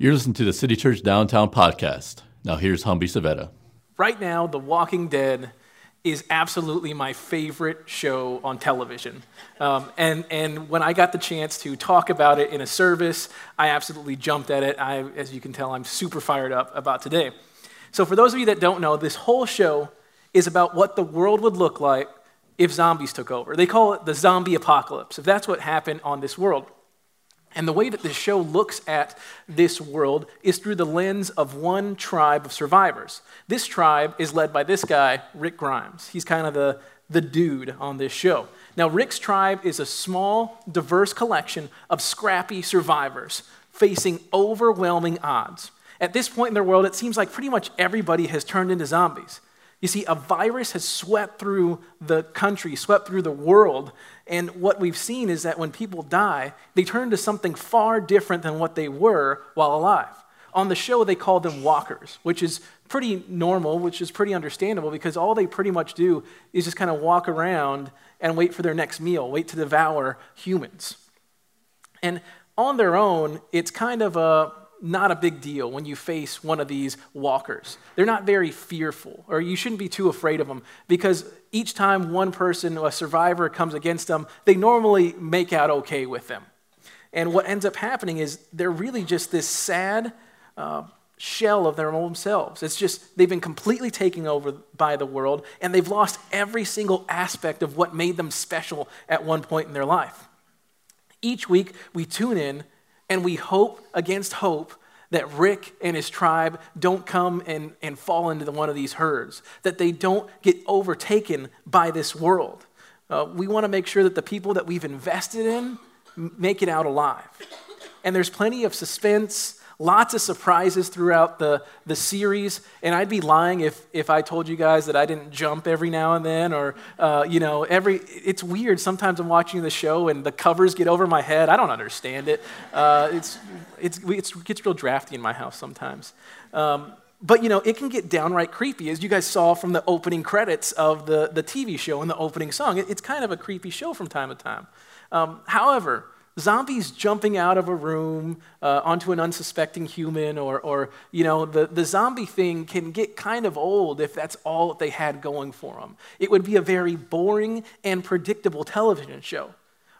You're listening to the City Church Downtown podcast. Now here's Humby Savetta. Right now, The Walking Dead is absolutely my favorite show on television. Um, and, and when I got the chance to talk about it in a service, I absolutely jumped at it. I, as you can tell, I'm super fired up about today. So, for those of you that don't know, this whole show is about what the world would look like if zombies took over. They call it the zombie apocalypse, if that's what happened on this world. And the way that this show looks at this world is through the lens of one tribe of survivors. This tribe is led by this guy, Rick Grimes. He's kind of the, the dude on this show. Now, Rick's tribe is a small, diverse collection of scrappy survivors facing overwhelming odds. At this point in their world, it seems like pretty much everybody has turned into zombies. You see, a virus has swept through the country, swept through the world, and what we've seen is that when people die, they turn into something far different than what they were while alive. On the show, they call them walkers, which is pretty normal, which is pretty understandable because all they pretty much do is just kind of walk around and wait for their next meal, wait to devour humans. And on their own, it's kind of a not a big deal when you face one of these walkers. They're not very fearful, or you shouldn't be too afraid of them because each time one person, a survivor, comes against them, they normally make out okay with them. And what ends up happening is they're really just this sad uh, shell of their own selves. It's just they've been completely taken over by the world and they've lost every single aspect of what made them special at one point in their life. Each week, we tune in and we hope against hope that Rick and his tribe don't come and, and fall into the, one of these herds, that they don't get overtaken by this world. Uh, we want to make sure that the people that we've invested in make it out alive. And there's plenty of suspense Lots of surprises throughout the, the series, and I'd be lying if, if I told you guys that I didn't jump every now and then, or, uh, you know, every, it's weird. Sometimes I'm watching the show and the covers get over my head. I don't understand it. Uh, it's, it's, it's, it gets real drafty in my house sometimes. Um, but you know, it can get downright creepy, as you guys saw from the opening credits of the, the TV show and the opening song. It, it's kind of a creepy show from time to time. Um, however, zombies jumping out of a room uh, onto an unsuspecting human or, or you know the, the zombie thing can get kind of old if that's all that they had going for them it would be a very boring and predictable television show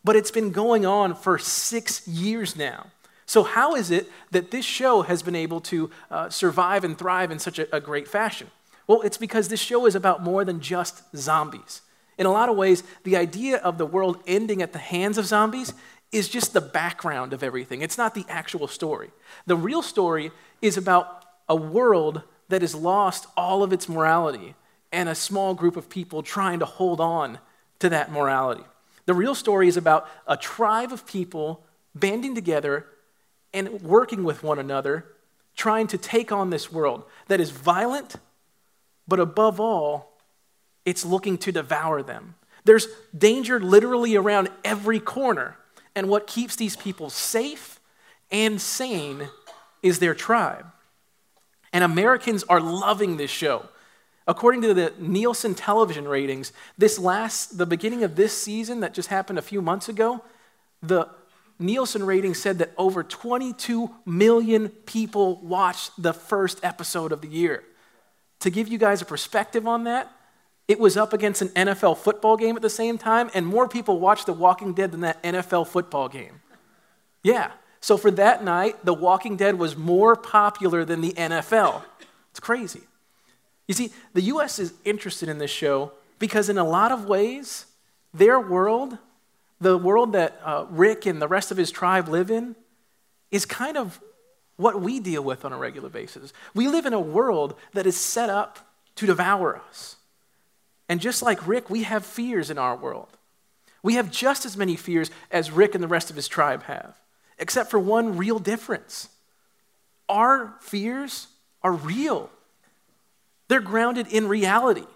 but it's been going on for six years now. So how is it that this show has been able to uh, survive and thrive in such a, a great fashion? Well it's because this show is about more than just zombies. In a lot of ways, the idea of the world ending at the hands of zombies is just the background of everything. It's not the actual story. The real story is about a world that has lost all of its morality and a small group of people trying to hold on to that morality. The real story is about a tribe of people banding together and working with one another, trying to take on this world that is violent, but above all, it's looking to devour them. There's danger literally around every corner. And what keeps these people safe and sane is their tribe. And Americans are loving this show. According to the Nielsen television ratings, this last the beginning of this season that just happened a few months ago, the Nielsen rating said that over 22 million people watched the first episode of the year. To give you guys a perspective on that, it was up against an NFL football game at the same time, and more people watched The Walking Dead than that NFL football game. Yeah. So for that night, The Walking Dead was more popular than the NFL. It's crazy. You see, the U.S. is interested in this show because, in a lot of ways, their world, the world that uh, Rick and the rest of his tribe live in, is kind of what we deal with on a regular basis. We live in a world that is set up to devour us. And just like Rick, we have fears in our world. We have just as many fears as Rick and the rest of his tribe have, except for one real difference. Our fears are real, they're grounded in reality.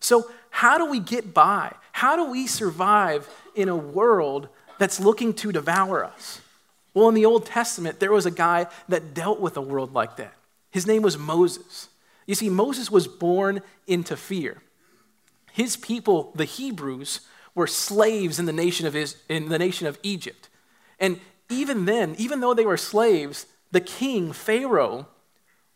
So, how do we get by? How do we survive in a world that's looking to devour us? Well, in the Old Testament, there was a guy that dealt with a world like that. His name was Moses. You see, Moses was born into fear. His people, the Hebrews, were slaves in the nation of, his, in the nation of Egypt. And even then, even though they were slaves, the king, Pharaoh,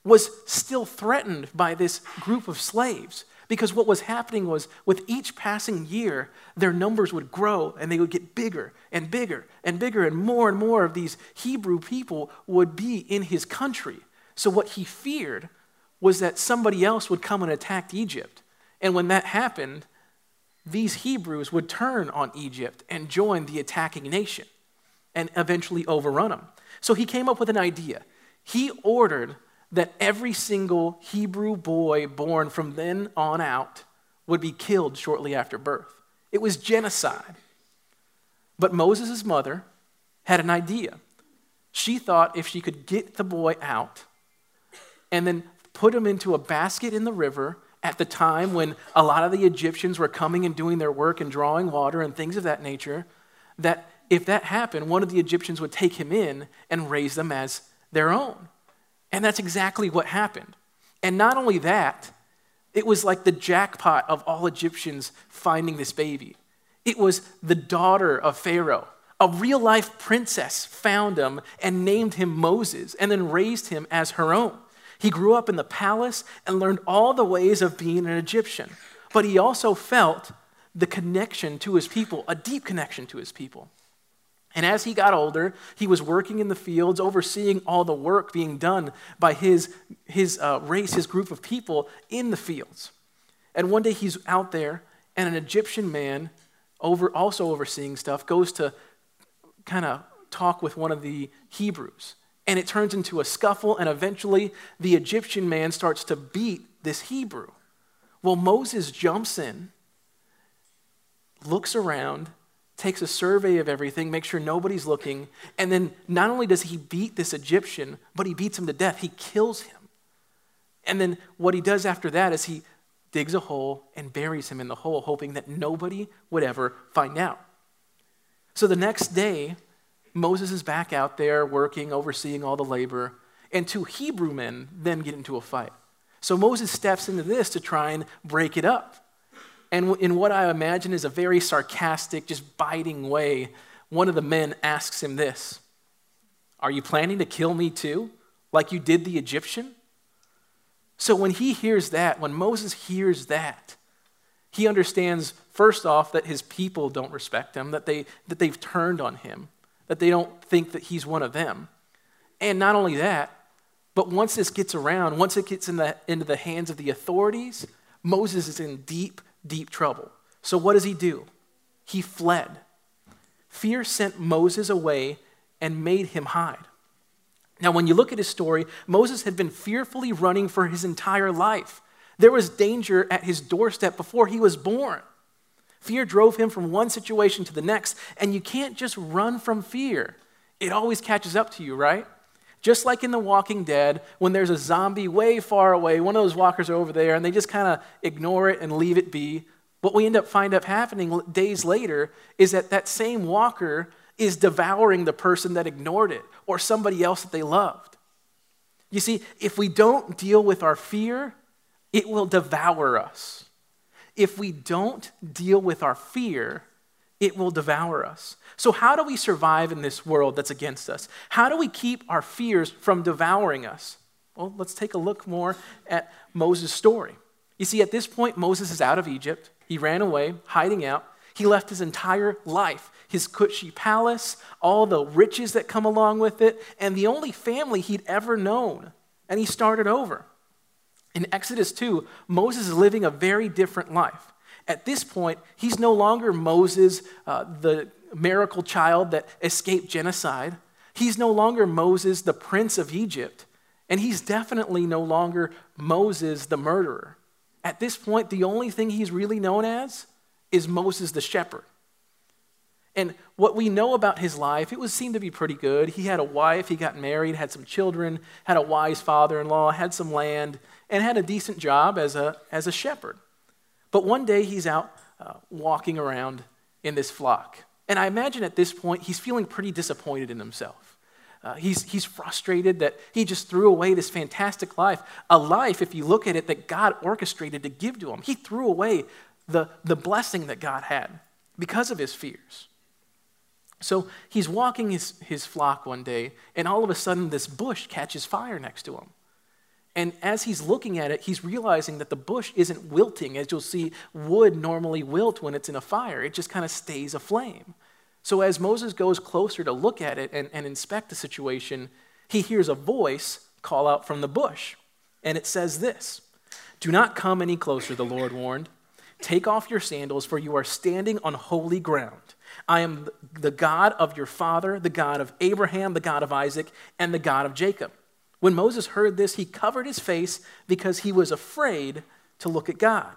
was still threatened by this group of slaves because what was happening was with each passing year, their numbers would grow and they would get bigger and bigger and bigger, and more and more of these Hebrew people would be in his country. So, what he feared was that somebody else would come and attack Egypt. And when that happened, these Hebrews would turn on Egypt and join the attacking nation and eventually overrun them. So he came up with an idea. He ordered that every single Hebrew boy born from then on out would be killed shortly after birth. It was genocide. But Moses' mother had an idea. She thought if she could get the boy out and then put him into a basket in the river at the time when a lot of the Egyptians were coming and doing their work and drawing water and things of that nature, that if that happened, one of the Egyptians would take him in and raise them as their own. And that's exactly what happened. And not only that, it was like the jackpot of all Egyptians finding this baby. It was the daughter of Pharaoh. A real life princess found him and named him Moses and then raised him as her own. He grew up in the palace and learned all the ways of being an Egyptian. But he also felt the connection to his people, a deep connection to his people. And as he got older, he was working in the fields, overseeing all the work being done by his, his uh, race, his group of people in the fields. And one day he's out there, and an Egyptian man, over, also overseeing stuff, goes to kind of talk with one of the Hebrews and it turns into a scuffle, and eventually the Egyptian man starts to beat this Hebrew. Well, Moses jumps in, looks around, takes a survey of everything, makes sure nobody's looking, and then not only does he beat this Egyptian, but he beats him to death. He kills him. And then what he does after that is he digs a hole and buries him in the hole, hoping that nobody would ever find out. So the next day, Moses is back out there working, overseeing all the labor, and two Hebrew men then get into a fight. So Moses steps into this to try and break it up. And in what I imagine is a very sarcastic, just biting way, one of the men asks him this Are you planning to kill me too, like you did the Egyptian? So when he hears that, when Moses hears that, he understands, first off, that his people don't respect him, that, they, that they've turned on him that they don't think that he's one of them. And not only that, but once this gets around, once it gets in the, into the hands of the authorities, Moses is in deep, deep trouble. So what does he do? He fled. Fear sent Moses away and made him hide. Now, when you look at his story, Moses had been fearfully running for his entire life. There was danger at his doorstep before he was born. Fear drove him from one situation to the next, and you can't just run from fear. It always catches up to you, right? Just like in The Walking Dead, when there's a zombie way far away, one of those walkers are over there, and they just kind of ignore it and leave it be. What we end up find up happening days later is that that same walker is devouring the person that ignored it or somebody else that they loved. You see, if we don't deal with our fear, it will devour us if we don't deal with our fear, it will devour us. So, how do we survive in this world that's against us? How do we keep our fears from devouring us? Well, let's take a look more at Moses' story. You see, at this point, Moses is out of Egypt. He ran away, hiding out. He left his entire life, his Cushy palace, all the riches that come along with it, and the only family he'd ever known. And he started over. In Exodus 2, Moses is living a very different life. At this point, he's no longer Moses, uh, the miracle child that escaped genocide. He's no longer Moses, the prince of Egypt. And he's definitely no longer Moses, the murderer. At this point, the only thing he's really known as is Moses, the shepherd. And what we know about his life, it was seemed to be pretty good. He had a wife, he got married, had some children, had a wise father in law, had some land and had a decent job as a, as a shepherd. But one day he's out uh, walking around in this flock. And I imagine at this point he's feeling pretty disappointed in himself. Uh, he's, he's frustrated that he just threw away this fantastic life, a life, if you look at it, that God orchestrated to give to him. He threw away the, the blessing that God had because of his fears. So he's walking his, his flock one day, and all of a sudden, this bush catches fire next to him. And as he's looking at it, he's realizing that the bush isn't wilting, as you'll see wood normally wilt when it's in a fire. It just kind of stays aflame. So as Moses goes closer to look at it and, and inspect the situation, he hears a voice call out from the bush. And it says this Do not come any closer, the Lord warned. Take off your sandals, for you are standing on holy ground. I am the God of your father, the God of Abraham, the God of Isaac, and the God of Jacob. When Moses heard this, he covered his face because he was afraid to look at God.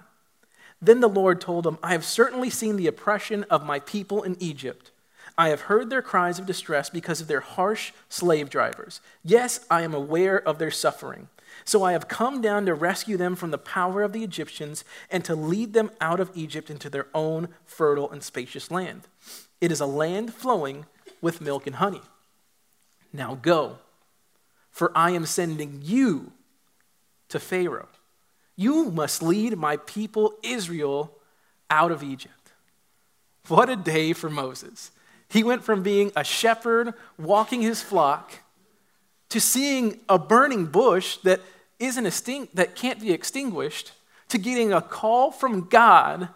Then the Lord told him, I have certainly seen the oppression of my people in Egypt. I have heard their cries of distress because of their harsh slave drivers. Yes, I am aware of their suffering. So I have come down to rescue them from the power of the Egyptians and to lead them out of Egypt into their own fertile and spacious land. It is a land flowing with milk and honey. Now go, for I am sending you to Pharaoh. You must lead my people Israel out of Egypt. What a day for Moses. He went from being a shepherd walking his flock to seeing a burning bush that isn't extinct, that can't be extinguished, to getting a call from God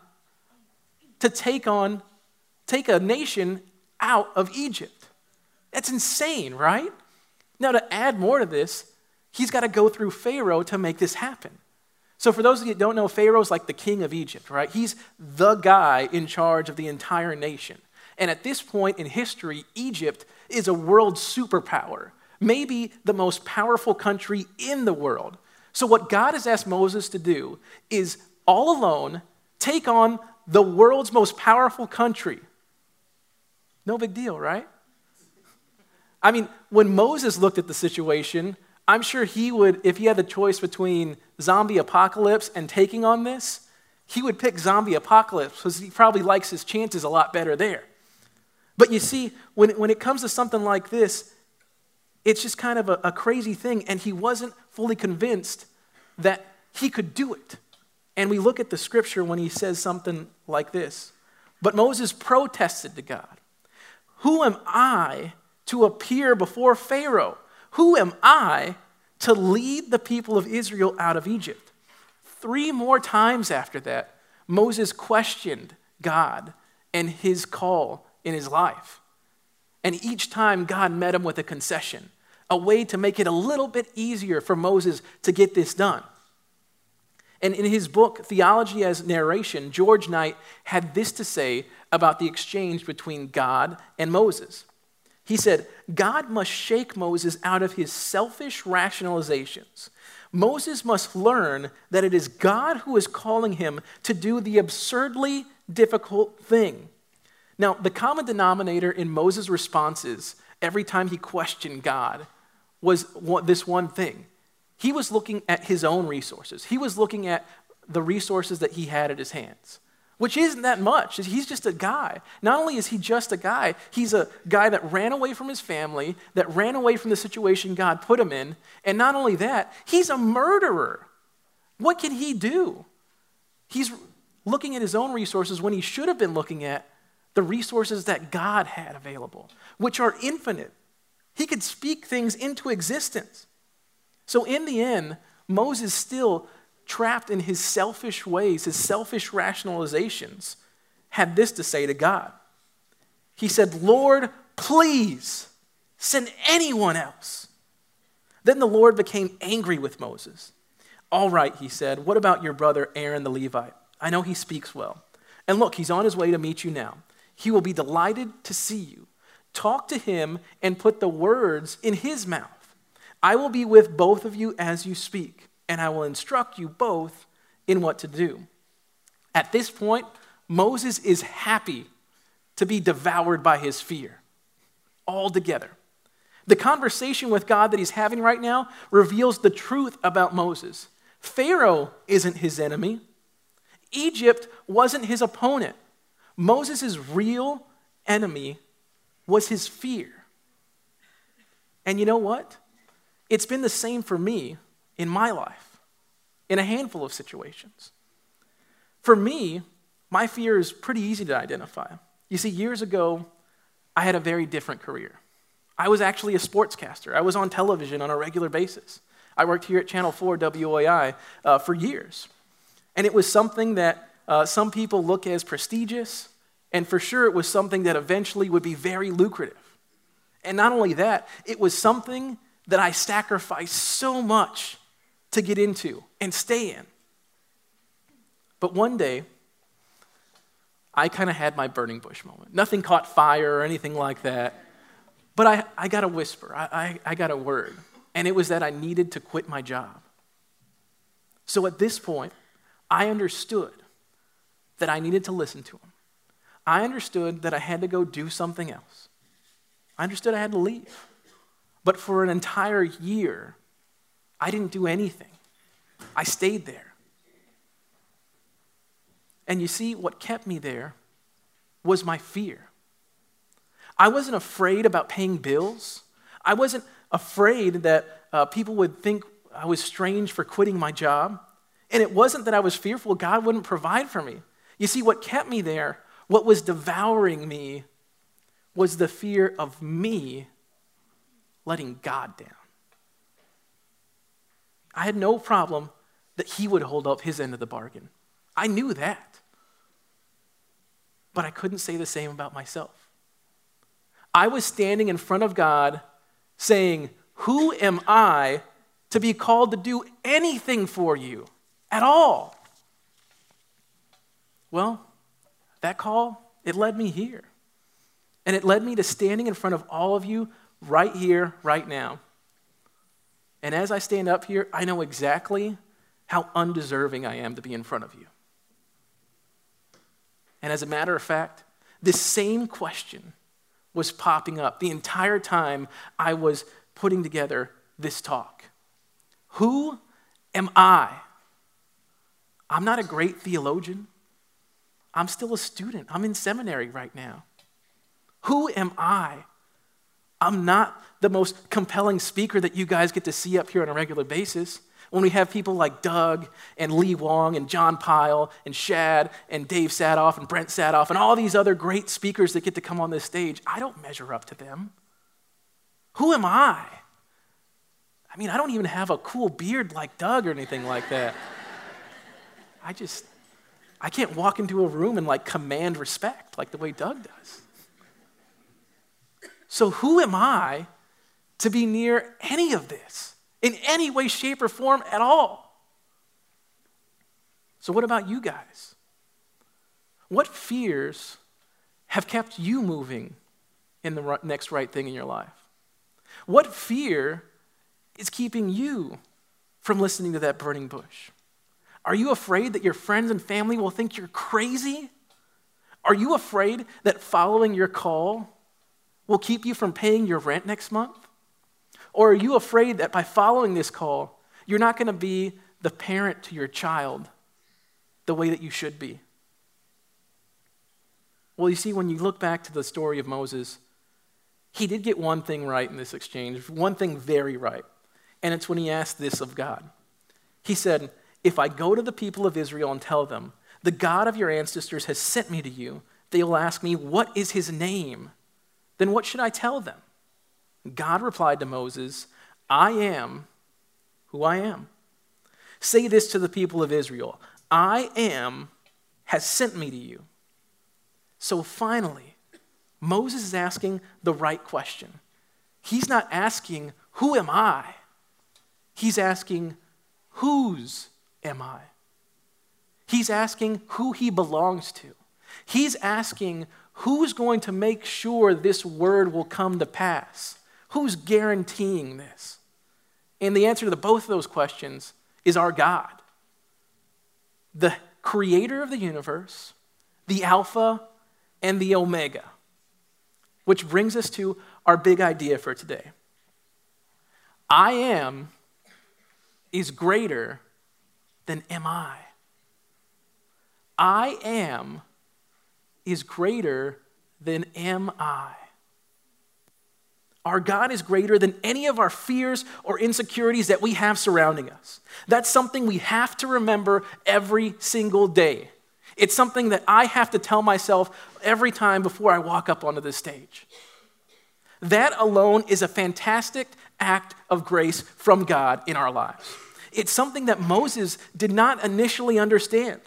to take on, take a nation out of Egypt. That's insane, right? Now, to add more to this, he's got to go through Pharaoh to make this happen. So, for those of you that don't know, Pharaoh's like the king of Egypt, right? He's the guy in charge of the entire nation. And at this point in history, Egypt is a world superpower maybe the most powerful country in the world. So, what God has asked Moses to do is all alone take on the world's most powerful country. No big deal, right? I mean, when Moses looked at the situation, I'm sure he would, if he had the choice between zombie apocalypse and taking on this, he would pick zombie apocalypse because he probably likes his chances a lot better there. But you see, when, when it comes to something like this, it's just kind of a, a crazy thing, and he wasn't fully convinced that he could do it. And we look at the scripture when he says something like this But Moses protested to God Who am I to appear before Pharaoh? Who am I to lead the people of Israel out of Egypt? Three more times after that, Moses questioned God and his call in his life. And each time, God met him with a concession, a way to make it a little bit easier for Moses to get this done. And in his book, Theology as Narration, George Knight had this to say about the exchange between God and Moses. He said, God must shake Moses out of his selfish rationalizations. Moses must learn that it is God who is calling him to do the absurdly difficult thing. Now, the common denominator in Moses' responses every time he questioned God was this one thing. He was looking at his own resources, he was looking at the resources that he had at his hands, which isn't that much. He's just a guy. Not only is he just a guy, he's a guy that ran away from his family, that ran away from the situation God put him in. And not only that, he's a murderer. What can he do? He's looking at his own resources when he should have been looking at the resources that God had available, which are infinite. He could speak things into existence. So, in the end, Moses still trapped in his selfish ways, his selfish rationalizations, had this to say to God. He said, Lord, please send anyone else. Then the Lord became angry with Moses. All right, he said, what about your brother Aaron the Levite? I know he speaks well. And look, he's on his way to meet you now. He will be delighted to see you. Talk to him and put the words in his mouth. I will be with both of you as you speak, and I will instruct you both in what to do. At this point, Moses is happy to be devoured by his fear altogether. The conversation with God that he's having right now reveals the truth about Moses. Pharaoh isn't his enemy, Egypt wasn't his opponent. Moses' real enemy was his fear. And you know what? It's been the same for me in my life, in a handful of situations. For me, my fear is pretty easy to identify. You see, years ago, I had a very different career. I was actually a sportscaster. I was on television on a regular basis. I worked here at Channel 4 WOAI uh, for years. And it was something that uh, some people look as prestigious, and for sure it was something that eventually would be very lucrative. And not only that, it was something that I sacrificed so much to get into and stay in. But one day, I kind of had my burning bush moment. Nothing caught fire or anything like that. But I, I got a whisper, I, I, I got a word, and it was that I needed to quit my job. So at this point, I understood that I needed to listen to him. I understood that I had to go do something else. I understood I had to leave. But for an entire year, I didn't do anything. I stayed there. And you see, what kept me there was my fear. I wasn't afraid about paying bills. I wasn't afraid that uh, people would think I was strange for quitting my job. And it wasn't that I was fearful God wouldn't provide for me. You see, what kept me there, what was devouring me, was the fear of me letting God down. I had no problem that He would hold up His end of the bargain. I knew that. But I couldn't say the same about myself. I was standing in front of God saying, Who am I to be called to do anything for you at all? Well, that call, it led me here. And it led me to standing in front of all of you right here, right now. And as I stand up here, I know exactly how undeserving I am to be in front of you. And as a matter of fact, this same question was popping up the entire time I was putting together this talk. Who am I? I'm not a great theologian. I'm still a student. I'm in seminary right now. Who am I? I'm not the most compelling speaker that you guys get to see up here on a regular basis. When we have people like Doug and Lee Wong and John Pyle and Shad and Dave Sadoff and Brent Sadoff and all these other great speakers that get to come on this stage, I don't measure up to them. Who am I? I mean, I don't even have a cool beard like Doug or anything like that. I just, I can't walk into a room and like command respect like the way Doug does. So, who am I to be near any of this in any way, shape, or form at all? So, what about you guys? What fears have kept you moving in the next right thing in your life? What fear is keeping you from listening to that burning bush? Are you afraid that your friends and family will think you're crazy? Are you afraid that following your call will keep you from paying your rent next month? Or are you afraid that by following this call, you're not going to be the parent to your child the way that you should be? Well, you see, when you look back to the story of Moses, he did get one thing right in this exchange, one thing very right. And it's when he asked this of God. He said, if I go to the people of Israel and tell them, the God of your ancestors has sent me to you, they will ask me, What is his name? Then what should I tell them? God replied to Moses, I am who I am. Say this to the people of Israel I am has sent me to you. So finally, Moses is asking the right question. He's not asking, Who am I? He's asking, Whose am I? He's asking who he belongs to. He's asking who's going to make sure this word will come to pass? Who's guaranteeing this? And the answer to both of those questions is our God, the creator of the universe, the Alpha and the Omega. Which brings us to our big idea for today. I am is greater than am I. I am is greater than am I. Our God is greater than any of our fears or insecurities that we have surrounding us. That's something we have to remember every single day. It's something that I have to tell myself every time before I walk up onto this stage. That alone is a fantastic act of grace from God in our lives. It's something that Moses did not initially understand.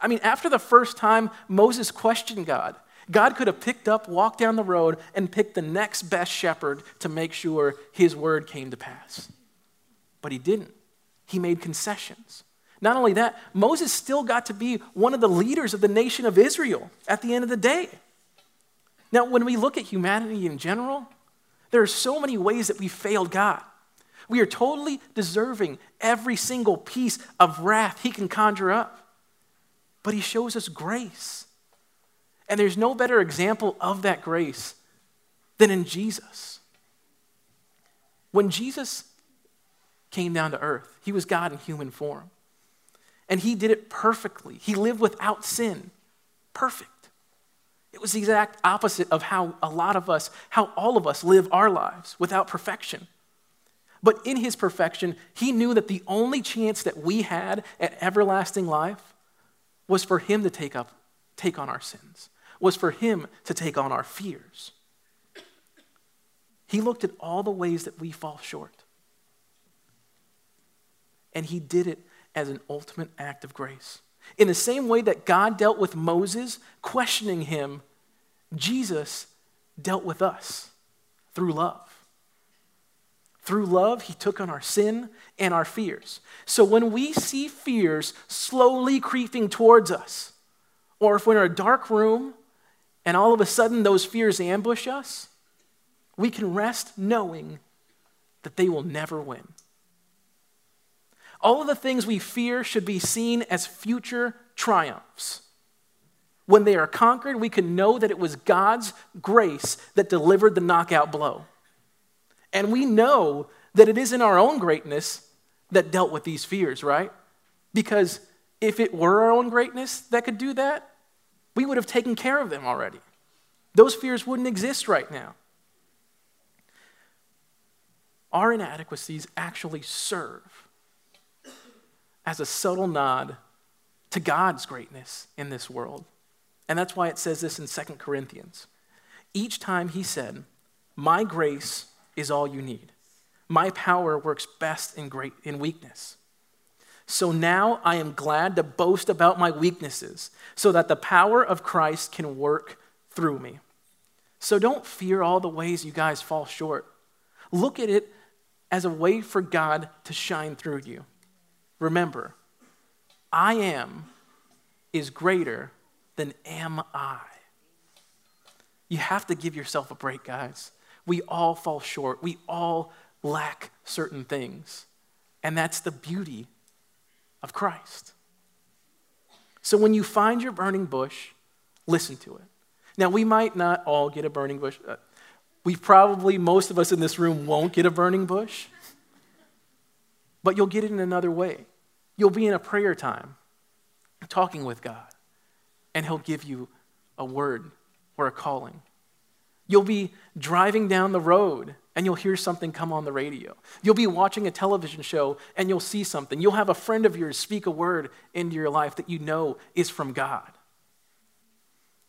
I mean, after the first time Moses questioned God, God could have picked up, walked down the road, and picked the next best shepherd to make sure his word came to pass. But he didn't. He made concessions. Not only that, Moses still got to be one of the leaders of the nation of Israel at the end of the day. Now, when we look at humanity in general, there are so many ways that we failed God. We are totally deserving every single piece of wrath he can conjure up. But he shows us grace. And there's no better example of that grace than in Jesus. When Jesus came down to earth, he was God in human form. And he did it perfectly. He lived without sin. Perfect. It was the exact opposite of how a lot of us, how all of us live our lives without perfection. But in his perfection, he knew that the only chance that we had at everlasting life was for him to take up take on our sins, was for him to take on our fears. He looked at all the ways that we fall short. And he did it as an ultimate act of grace. In the same way that God dealt with Moses, questioning him, Jesus dealt with us through love. Through love, he took on our sin and our fears. So when we see fears slowly creeping towards us, or if we're in a dark room and all of a sudden those fears ambush us, we can rest knowing that they will never win. All of the things we fear should be seen as future triumphs. When they are conquered, we can know that it was God's grace that delivered the knockout blow. And we know that it isn't our own greatness that dealt with these fears, right? Because if it were our own greatness that could do that, we would have taken care of them already. Those fears wouldn't exist right now. Our inadequacies actually serve as a subtle nod to God's greatness in this world. And that's why it says this in 2 Corinthians. Each time he said, My grace is all you need. My power works best in, great, in weakness. So now I am glad to boast about my weaknesses, so that the power of Christ can work through me. So don't fear all the ways you guys fall short. Look at it as a way for God to shine through you. Remember, I am is greater than am I. You have to give yourself a break, guys. We all fall short, we all lack certain things. And that's the beauty of Christ. So when you find your burning bush, listen to it. Now, we might not all get a burning bush. Uh, we probably, most of us in this room, won't get a burning bush but you'll get it in another way. You'll be in a prayer time talking with God, and He'll give you a word or a calling. You'll be driving down the road and you'll hear something come on the radio. You'll be watching a television show and you'll see something. You'll have a friend of yours speak a word into your life that you know is from God.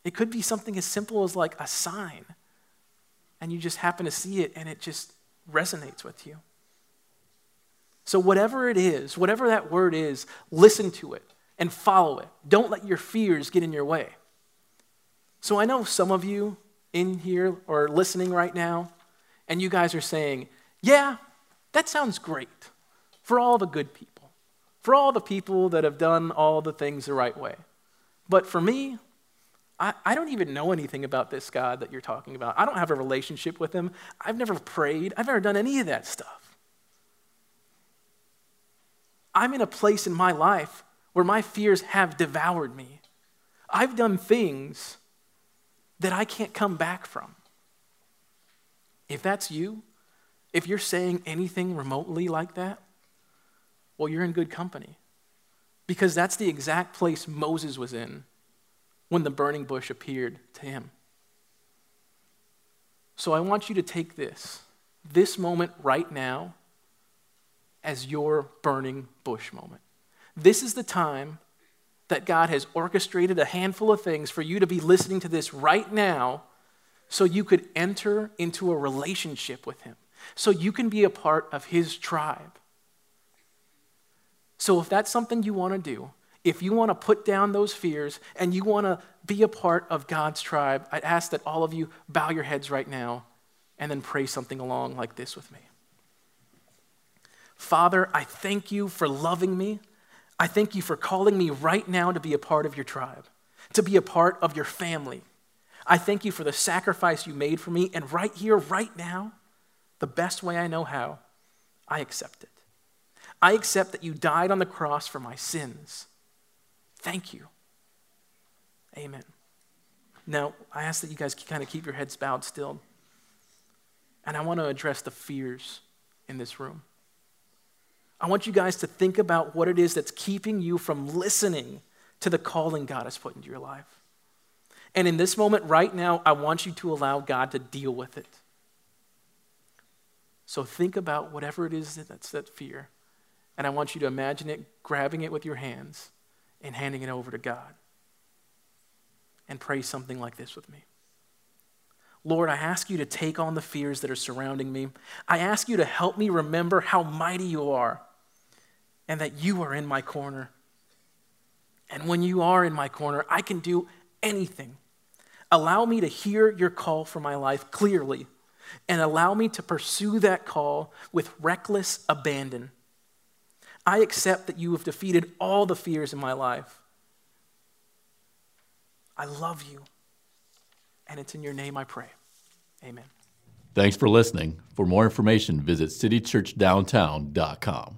It could be something as simple as like a sign, and you just happen to see it and it just resonates with you. So, whatever it is, whatever that word is, listen to it and follow it. Don't let your fears get in your way. So, I know some of you in here or listening right now, and you guys are saying, Yeah, that sounds great for all the good people, for all the people that have done all the things the right way. But for me, I, I, don't even know anything about this God that you're talking about. I don't have a relationship with him. I've never prayed. I've never done any of that stuff. I'm in a place in my life where my fears have devoured me. I've done things that I can't come back from. If that's you, if you're saying anything remotely like that, well, you're in good company. Because that's the exact place Moses was in when the burning bush appeared to him. So I want you to take this, this moment right now, as your burning bush moment. This is the time that God has orchestrated a handful of things for you to be listening to this right now so you could enter into a relationship with Him, so you can be a part of His tribe. So, if that's something you want to do, if you want to put down those fears and you want to be a part of God's tribe, I'd ask that all of you bow your heads right now and then pray something along like this with me. Father, I thank you for loving me. I thank you for calling me right now to be a part of your tribe, to be a part of your family. I thank you for the sacrifice you made for me. And right here, right now, the best way I know how, I accept it. I accept that you died on the cross for my sins. Thank you. Amen. Now, I ask that you guys kind of keep your heads bowed still. And I want to address the fears in this room. I want you guys to think about what it is that's keeping you from listening to the calling God has put into your life. And in this moment, right now, I want you to allow God to deal with it. So think about whatever it is that's that fear. And I want you to imagine it grabbing it with your hands and handing it over to God. And pray something like this with me. Lord, I ask you to take on the fears that are surrounding me. I ask you to help me remember how mighty you are and that you are in my corner. And when you are in my corner, I can do anything. Allow me to hear your call for my life clearly and allow me to pursue that call with reckless abandon. I accept that you have defeated all the fears in my life. I love you. And it's in your name I pray. Amen. Thanks for listening. For more information, visit citychurchdowntown.com.